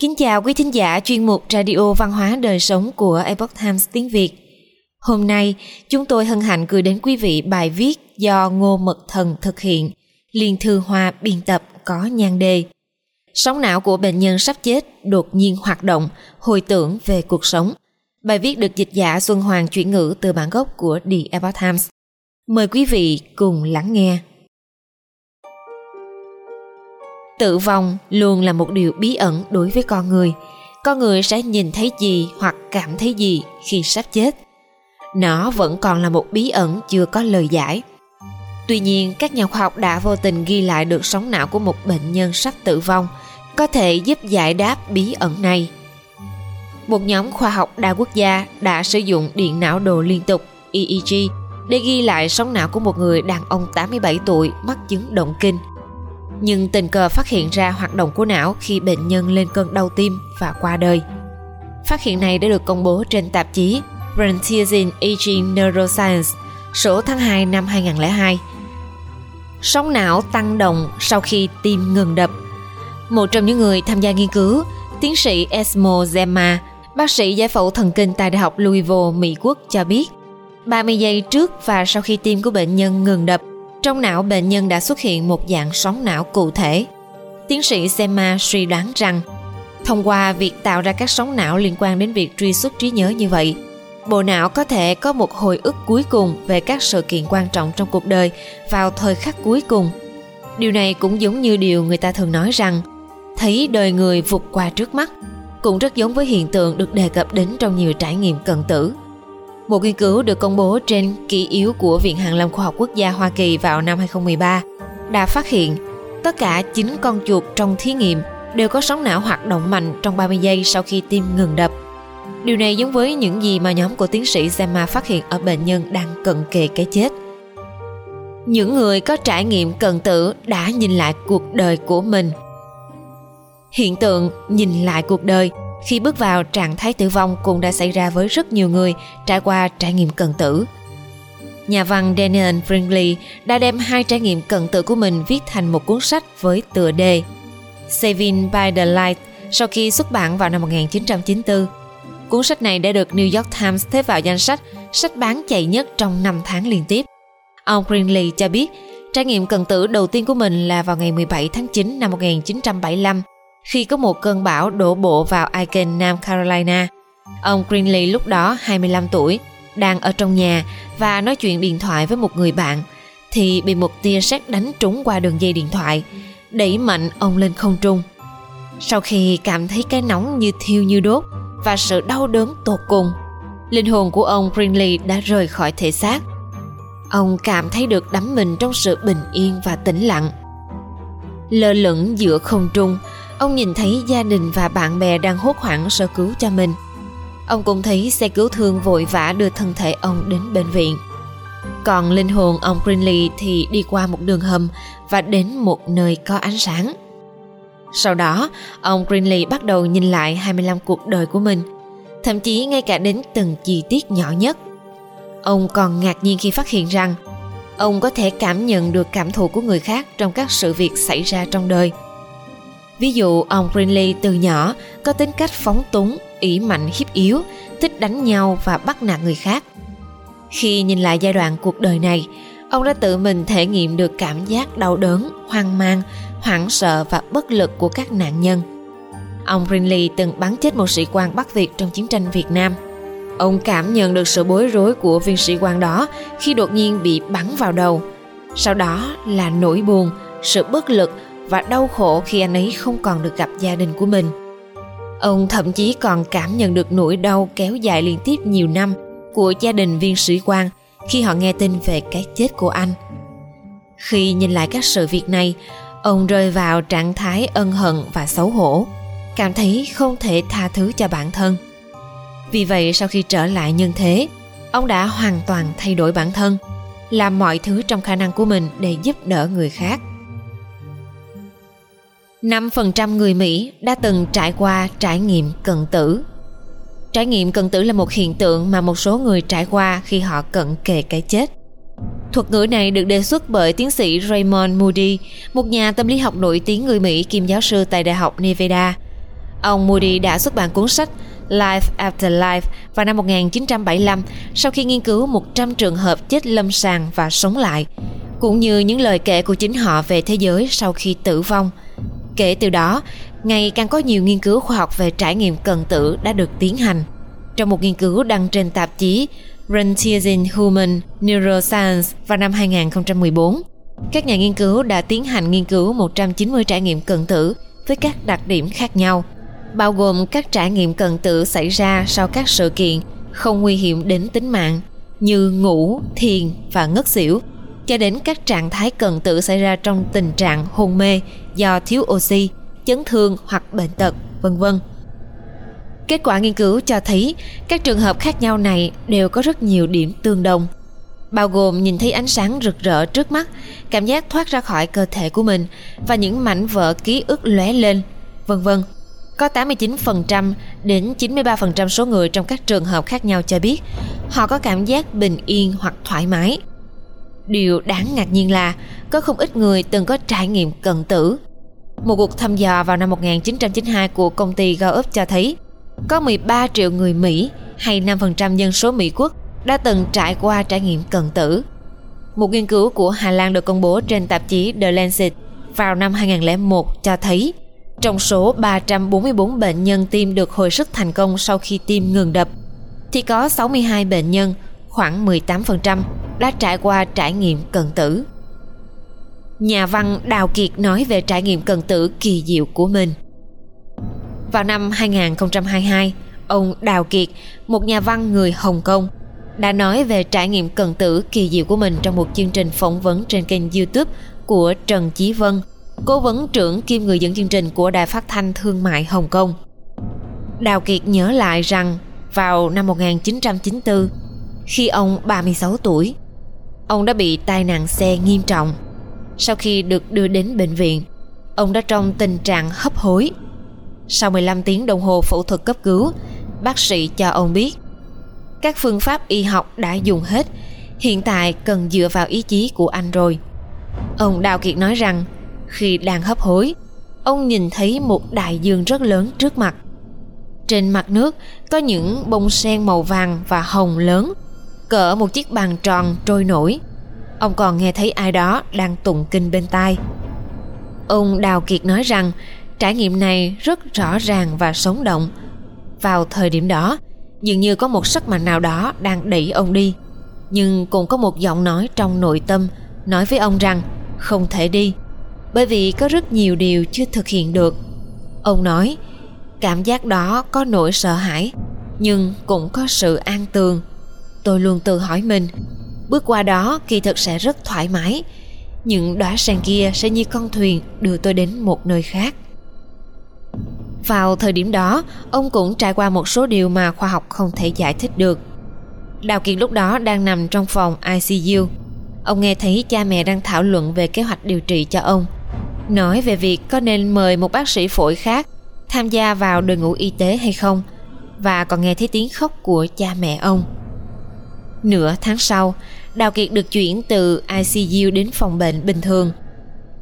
Kính chào quý thính giả chuyên mục Radio Văn hóa Đời Sống của Epoch Times tiếng Việt. Hôm nay, chúng tôi hân hạnh gửi đến quý vị bài viết do Ngô Mật Thần thực hiện, Liên Thư Hoa biên tập có nhan đề. Sóng não của bệnh nhân sắp chết đột nhiên hoạt động, hồi tưởng về cuộc sống. Bài viết được dịch giả Xuân Hoàng chuyển ngữ từ bản gốc của The Epoch Times. Mời quý vị cùng lắng nghe. Tự vong luôn là một điều bí ẩn đối với con người. Con người sẽ nhìn thấy gì hoặc cảm thấy gì khi sắp chết. Nó vẫn còn là một bí ẩn chưa có lời giải. Tuy nhiên, các nhà khoa học đã vô tình ghi lại được sóng não của một bệnh nhân sắp tử vong, có thể giúp giải đáp bí ẩn này. Một nhóm khoa học đa quốc gia đã sử dụng điện não đồ liên tục EEG để ghi lại sóng não của một người đàn ông 87 tuổi mắc chứng động kinh – nhưng tình cờ phát hiện ra hoạt động của não khi bệnh nhân lên cơn đau tim và qua đời. Phát hiện này đã được công bố trên tạp chí Frontiers in Aging Neuroscience số tháng 2 năm 2002. Sóng não tăng động sau khi tim ngừng đập. Một trong những người tham gia nghiên cứu, tiến sĩ Esmo Zema, bác sĩ giải phẫu thần kinh tại Đại học Louisville, Mỹ Quốc cho biết, 30 giây trước và sau khi tim của bệnh nhân ngừng đập, trong não bệnh nhân đã xuất hiện một dạng sóng não cụ thể. Tiến sĩ Sema suy đoán rằng, thông qua việc tạo ra các sóng não liên quan đến việc truy xuất trí nhớ như vậy, bộ não có thể có một hồi ức cuối cùng về các sự kiện quan trọng trong cuộc đời vào thời khắc cuối cùng. Điều này cũng giống như điều người ta thường nói rằng, thấy đời người vụt qua trước mắt, cũng rất giống với hiện tượng được đề cập đến trong nhiều trải nghiệm cận tử. Một nghiên cứu được công bố trên ký yếu của Viện Hàn lâm Khoa học Quốc gia Hoa Kỳ vào năm 2013 đã phát hiện tất cả 9 con chuột trong thí nghiệm đều có sóng não hoạt động mạnh trong 30 giây sau khi tim ngừng đập. Điều này giống với những gì mà nhóm của tiến sĩ Zema phát hiện ở bệnh nhân đang cận kề cái chết. Những người có trải nghiệm cận tử đã nhìn lại cuộc đời của mình. Hiện tượng nhìn lại cuộc đời khi bước vào trạng thái tử vong, cũng đã xảy ra với rất nhiều người trải qua trải nghiệm cận tử. Nhà văn Daniel Brinkley đã đem hai trải nghiệm cận tử của mình viết thành một cuốn sách với tựa đề Saving by the Light sau khi xuất bản vào năm 1994. Cuốn sách này đã được New York Times xếp vào danh sách sách bán chạy nhất trong 5 tháng liên tiếp. Ông Brinkley cho biết, trải nghiệm cận tử đầu tiên của mình là vào ngày 17 tháng 9 năm 1975 khi có một cơn bão đổ bộ vào Aiken, Nam Carolina. Ông Greenlee lúc đó 25 tuổi, đang ở trong nhà và nói chuyện điện thoại với một người bạn thì bị một tia sét đánh trúng qua đường dây điện thoại, đẩy mạnh ông lên không trung. Sau khi cảm thấy cái nóng như thiêu như đốt và sự đau đớn tột cùng, linh hồn của ông Greenlee đã rời khỏi thể xác. Ông cảm thấy được đắm mình trong sự bình yên và tĩnh lặng. Lơ lửng giữa không trung, Ông nhìn thấy gia đình và bạn bè đang hốt hoảng sơ cứu cho mình. Ông cũng thấy xe cứu thương vội vã đưa thân thể ông đến bệnh viện. Còn linh hồn ông Greenlee thì đi qua một đường hầm và đến một nơi có ánh sáng. Sau đó, ông Greenlee bắt đầu nhìn lại 25 cuộc đời của mình, thậm chí ngay cả đến từng chi tiết nhỏ nhất. Ông còn ngạc nhiên khi phát hiện rằng ông có thể cảm nhận được cảm thụ của người khác trong các sự việc xảy ra trong đời – Ví dụ ông Greenlee từ nhỏ có tính cách phóng túng, ỷ mạnh hiếp yếu, thích đánh nhau và bắt nạt người khác. Khi nhìn lại giai đoạn cuộc đời này, ông đã tự mình thể nghiệm được cảm giác đau đớn, hoang mang, hoảng sợ và bất lực của các nạn nhân. Ông Greenlee từng bắn chết một sĩ quan Bắc Việt trong chiến tranh Việt Nam. Ông cảm nhận được sự bối rối của viên sĩ quan đó khi đột nhiên bị bắn vào đầu. Sau đó là nỗi buồn, sự bất lực và đau khổ khi anh ấy không còn được gặp gia đình của mình. Ông thậm chí còn cảm nhận được nỗi đau kéo dài liên tiếp nhiều năm của gia đình viên sĩ quan khi họ nghe tin về cái chết của anh. Khi nhìn lại các sự việc này, ông rơi vào trạng thái ân hận và xấu hổ, cảm thấy không thể tha thứ cho bản thân. Vì vậy sau khi trở lại nhân thế, ông đã hoàn toàn thay đổi bản thân, làm mọi thứ trong khả năng của mình để giúp đỡ người khác. 5% người Mỹ đã từng trải qua trải nghiệm cận tử. Trải nghiệm cận tử là một hiện tượng mà một số người trải qua khi họ cận kề cái chết. Thuật ngữ này được đề xuất bởi tiến sĩ Raymond Moody, một nhà tâm lý học nổi tiếng người Mỹ kiêm giáo sư tại Đại học Nevada. Ông Moody đã xuất bản cuốn sách Life After Life vào năm 1975 sau khi nghiên cứu 100 trường hợp chết lâm sàng và sống lại, cũng như những lời kể của chính họ về thế giới sau khi tử vong. Kể từ đó, ngày càng có nhiều nghiên cứu khoa học về trải nghiệm cận tử đã được tiến hành. Trong một nghiên cứu đăng trên tạp chí Frontiers in Human Neuroscience vào năm 2014, các nhà nghiên cứu đã tiến hành nghiên cứu 190 trải nghiệm cận tử với các đặc điểm khác nhau, bao gồm các trải nghiệm cận tử xảy ra sau các sự kiện không nguy hiểm đến tính mạng như ngủ, thiền và ngất xỉu, cho đến các trạng thái cận tử xảy ra trong tình trạng hôn mê do thiếu oxy, chấn thương hoặc bệnh tật, vân vân. Kết quả nghiên cứu cho thấy các trường hợp khác nhau này đều có rất nhiều điểm tương đồng bao gồm nhìn thấy ánh sáng rực rỡ trước mắt, cảm giác thoát ra khỏi cơ thể của mình và những mảnh vỡ ký ức lóe lên, vân vân. Có 89% đến 93% số người trong các trường hợp khác nhau cho biết họ có cảm giác bình yên hoặc thoải mái. Điều đáng ngạc nhiên là có không ít người từng có trải nghiệm cận tử. Một cuộc thăm dò vào năm 1992 của công ty Gallup cho thấy có 13 triệu người Mỹ hay 5% dân số Mỹ quốc đã từng trải qua trải nghiệm cận tử. Một nghiên cứu của Hà Lan được công bố trên tạp chí The Lancet vào năm 2001 cho thấy trong số 344 bệnh nhân tim được hồi sức thành công sau khi tim ngừng đập thì có 62 bệnh nhân, khoảng 18% đã trải qua trải nghiệm cận tử. Nhà văn Đào Kiệt nói về trải nghiệm cận tử kỳ diệu của mình. Vào năm 2022, ông Đào Kiệt, một nhà văn người Hồng Kông, đã nói về trải nghiệm cận tử kỳ diệu của mình trong một chương trình phỏng vấn trên kênh YouTube của Trần Chí Vân, cố vấn trưởng kiêm người dẫn chương trình của Đài Phát thanh Thương mại Hồng Kông. Đào Kiệt nhớ lại rằng vào năm 1994, khi ông 36 tuổi, ông đã bị tai nạn xe nghiêm trọng. Sau khi được đưa đến bệnh viện, ông đã trong tình trạng hấp hối. Sau 15 tiếng đồng hồ phẫu thuật cấp cứu, bác sĩ cho ông biết các phương pháp y học đã dùng hết hiện tại cần dựa vào ý chí của anh rồi ông đào kiệt nói rằng khi đang hấp hối ông nhìn thấy một đại dương rất lớn trước mặt trên mặt nước có những bông sen màu vàng và hồng lớn cỡ một chiếc bàn tròn trôi nổi. Ông còn nghe thấy ai đó đang tụng kinh bên tai. Ông đào kiệt nói rằng, trải nghiệm này rất rõ ràng và sống động. Vào thời điểm đó, dường như có một sức mạnh nào đó đang đẩy ông đi. Nhưng cũng có một giọng nói trong nội tâm nói với ông rằng, không thể đi, bởi vì có rất nhiều điều chưa thực hiện được. Ông nói, cảm giác đó có nỗi sợ hãi, nhưng cũng có sự an tường tôi luôn tự hỏi mình bước qua đó kỳ thực sẽ rất thoải mái những đóa sen kia sẽ như con thuyền đưa tôi đến một nơi khác vào thời điểm đó, ông cũng trải qua một số điều mà khoa học không thể giải thích được. Đào Kiệt lúc đó đang nằm trong phòng ICU. Ông nghe thấy cha mẹ đang thảo luận về kế hoạch điều trị cho ông. Nói về việc có nên mời một bác sĩ phổi khác tham gia vào đội ngũ y tế hay không và còn nghe thấy tiếng khóc của cha mẹ ông. Nửa tháng sau, Đào Kiệt được chuyển từ ICU đến phòng bệnh bình thường.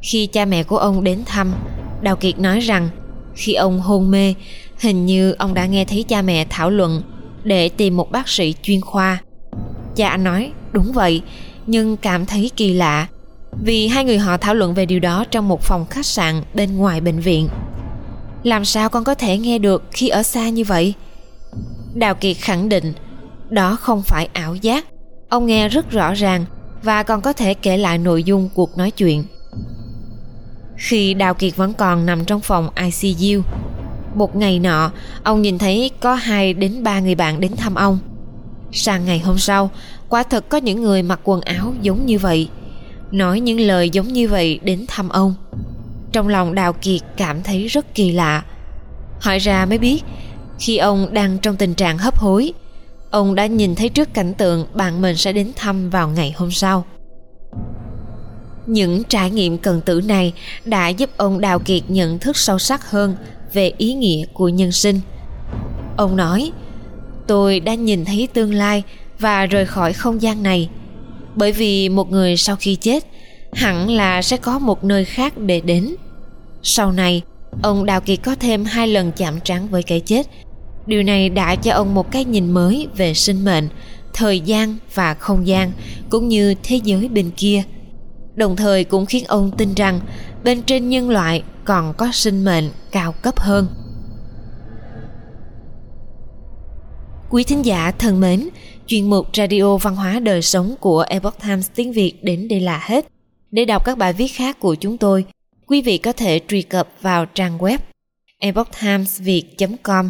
Khi cha mẹ của ông đến thăm, Đào Kiệt nói rằng khi ông hôn mê, hình như ông đã nghe thấy cha mẹ thảo luận để tìm một bác sĩ chuyên khoa. Cha anh nói, đúng vậy, nhưng cảm thấy kỳ lạ vì hai người họ thảo luận về điều đó trong một phòng khách sạn bên ngoài bệnh viện. Làm sao con có thể nghe được khi ở xa như vậy? Đào Kiệt khẳng định đó không phải ảo giác. Ông nghe rất rõ ràng và còn có thể kể lại nội dung cuộc nói chuyện. Khi Đào Kiệt vẫn còn nằm trong phòng ICU Một ngày nọ, Ông nhìn thấy có hai đến ba người bạn đến thăm ông Sang ngày hôm sau, Quả thật có những người mặc quần áo giống như vậy, Nói những lời giống như vậy đến thăm ông Trong lòng Đào Kiệt cảm thấy rất kỳ lạ Hỏi ra mới biết, Khi ông đang trong tình trạng hấp hối Ông đã nhìn thấy trước cảnh tượng bạn mình sẽ đến thăm vào ngày hôm sau những trải nghiệm cần tử này đã giúp ông Đào Kiệt nhận thức sâu sắc hơn về ý nghĩa của nhân sinh. Ông nói, tôi đã nhìn thấy tương lai và rời khỏi không gian này. Bởi vì một người sau khi chết hẳn là sẽ có một nơi khác để đến. Sau này, ông Đào Kiệt có thêm hai lần chạm trán với cái chết. Điều này đã cho ông một cái nhìn mới về sinh mệnh, thời gian và không gian, cũng như thế giới bên kia. Đồng thời cũng khiến ông tin rằng bên trên nhân loại còn có sinh mệnh cao cấp hơn. Quý thính giả thân mến, chuyên mục Radio Văn hóa Đời Sống của Epoch Times tiếng Việt đến đây là hết. Để đọc các bài viết khác của chúng tôi, quý vị có thể truy cập vào trang web epochtimesviet.com.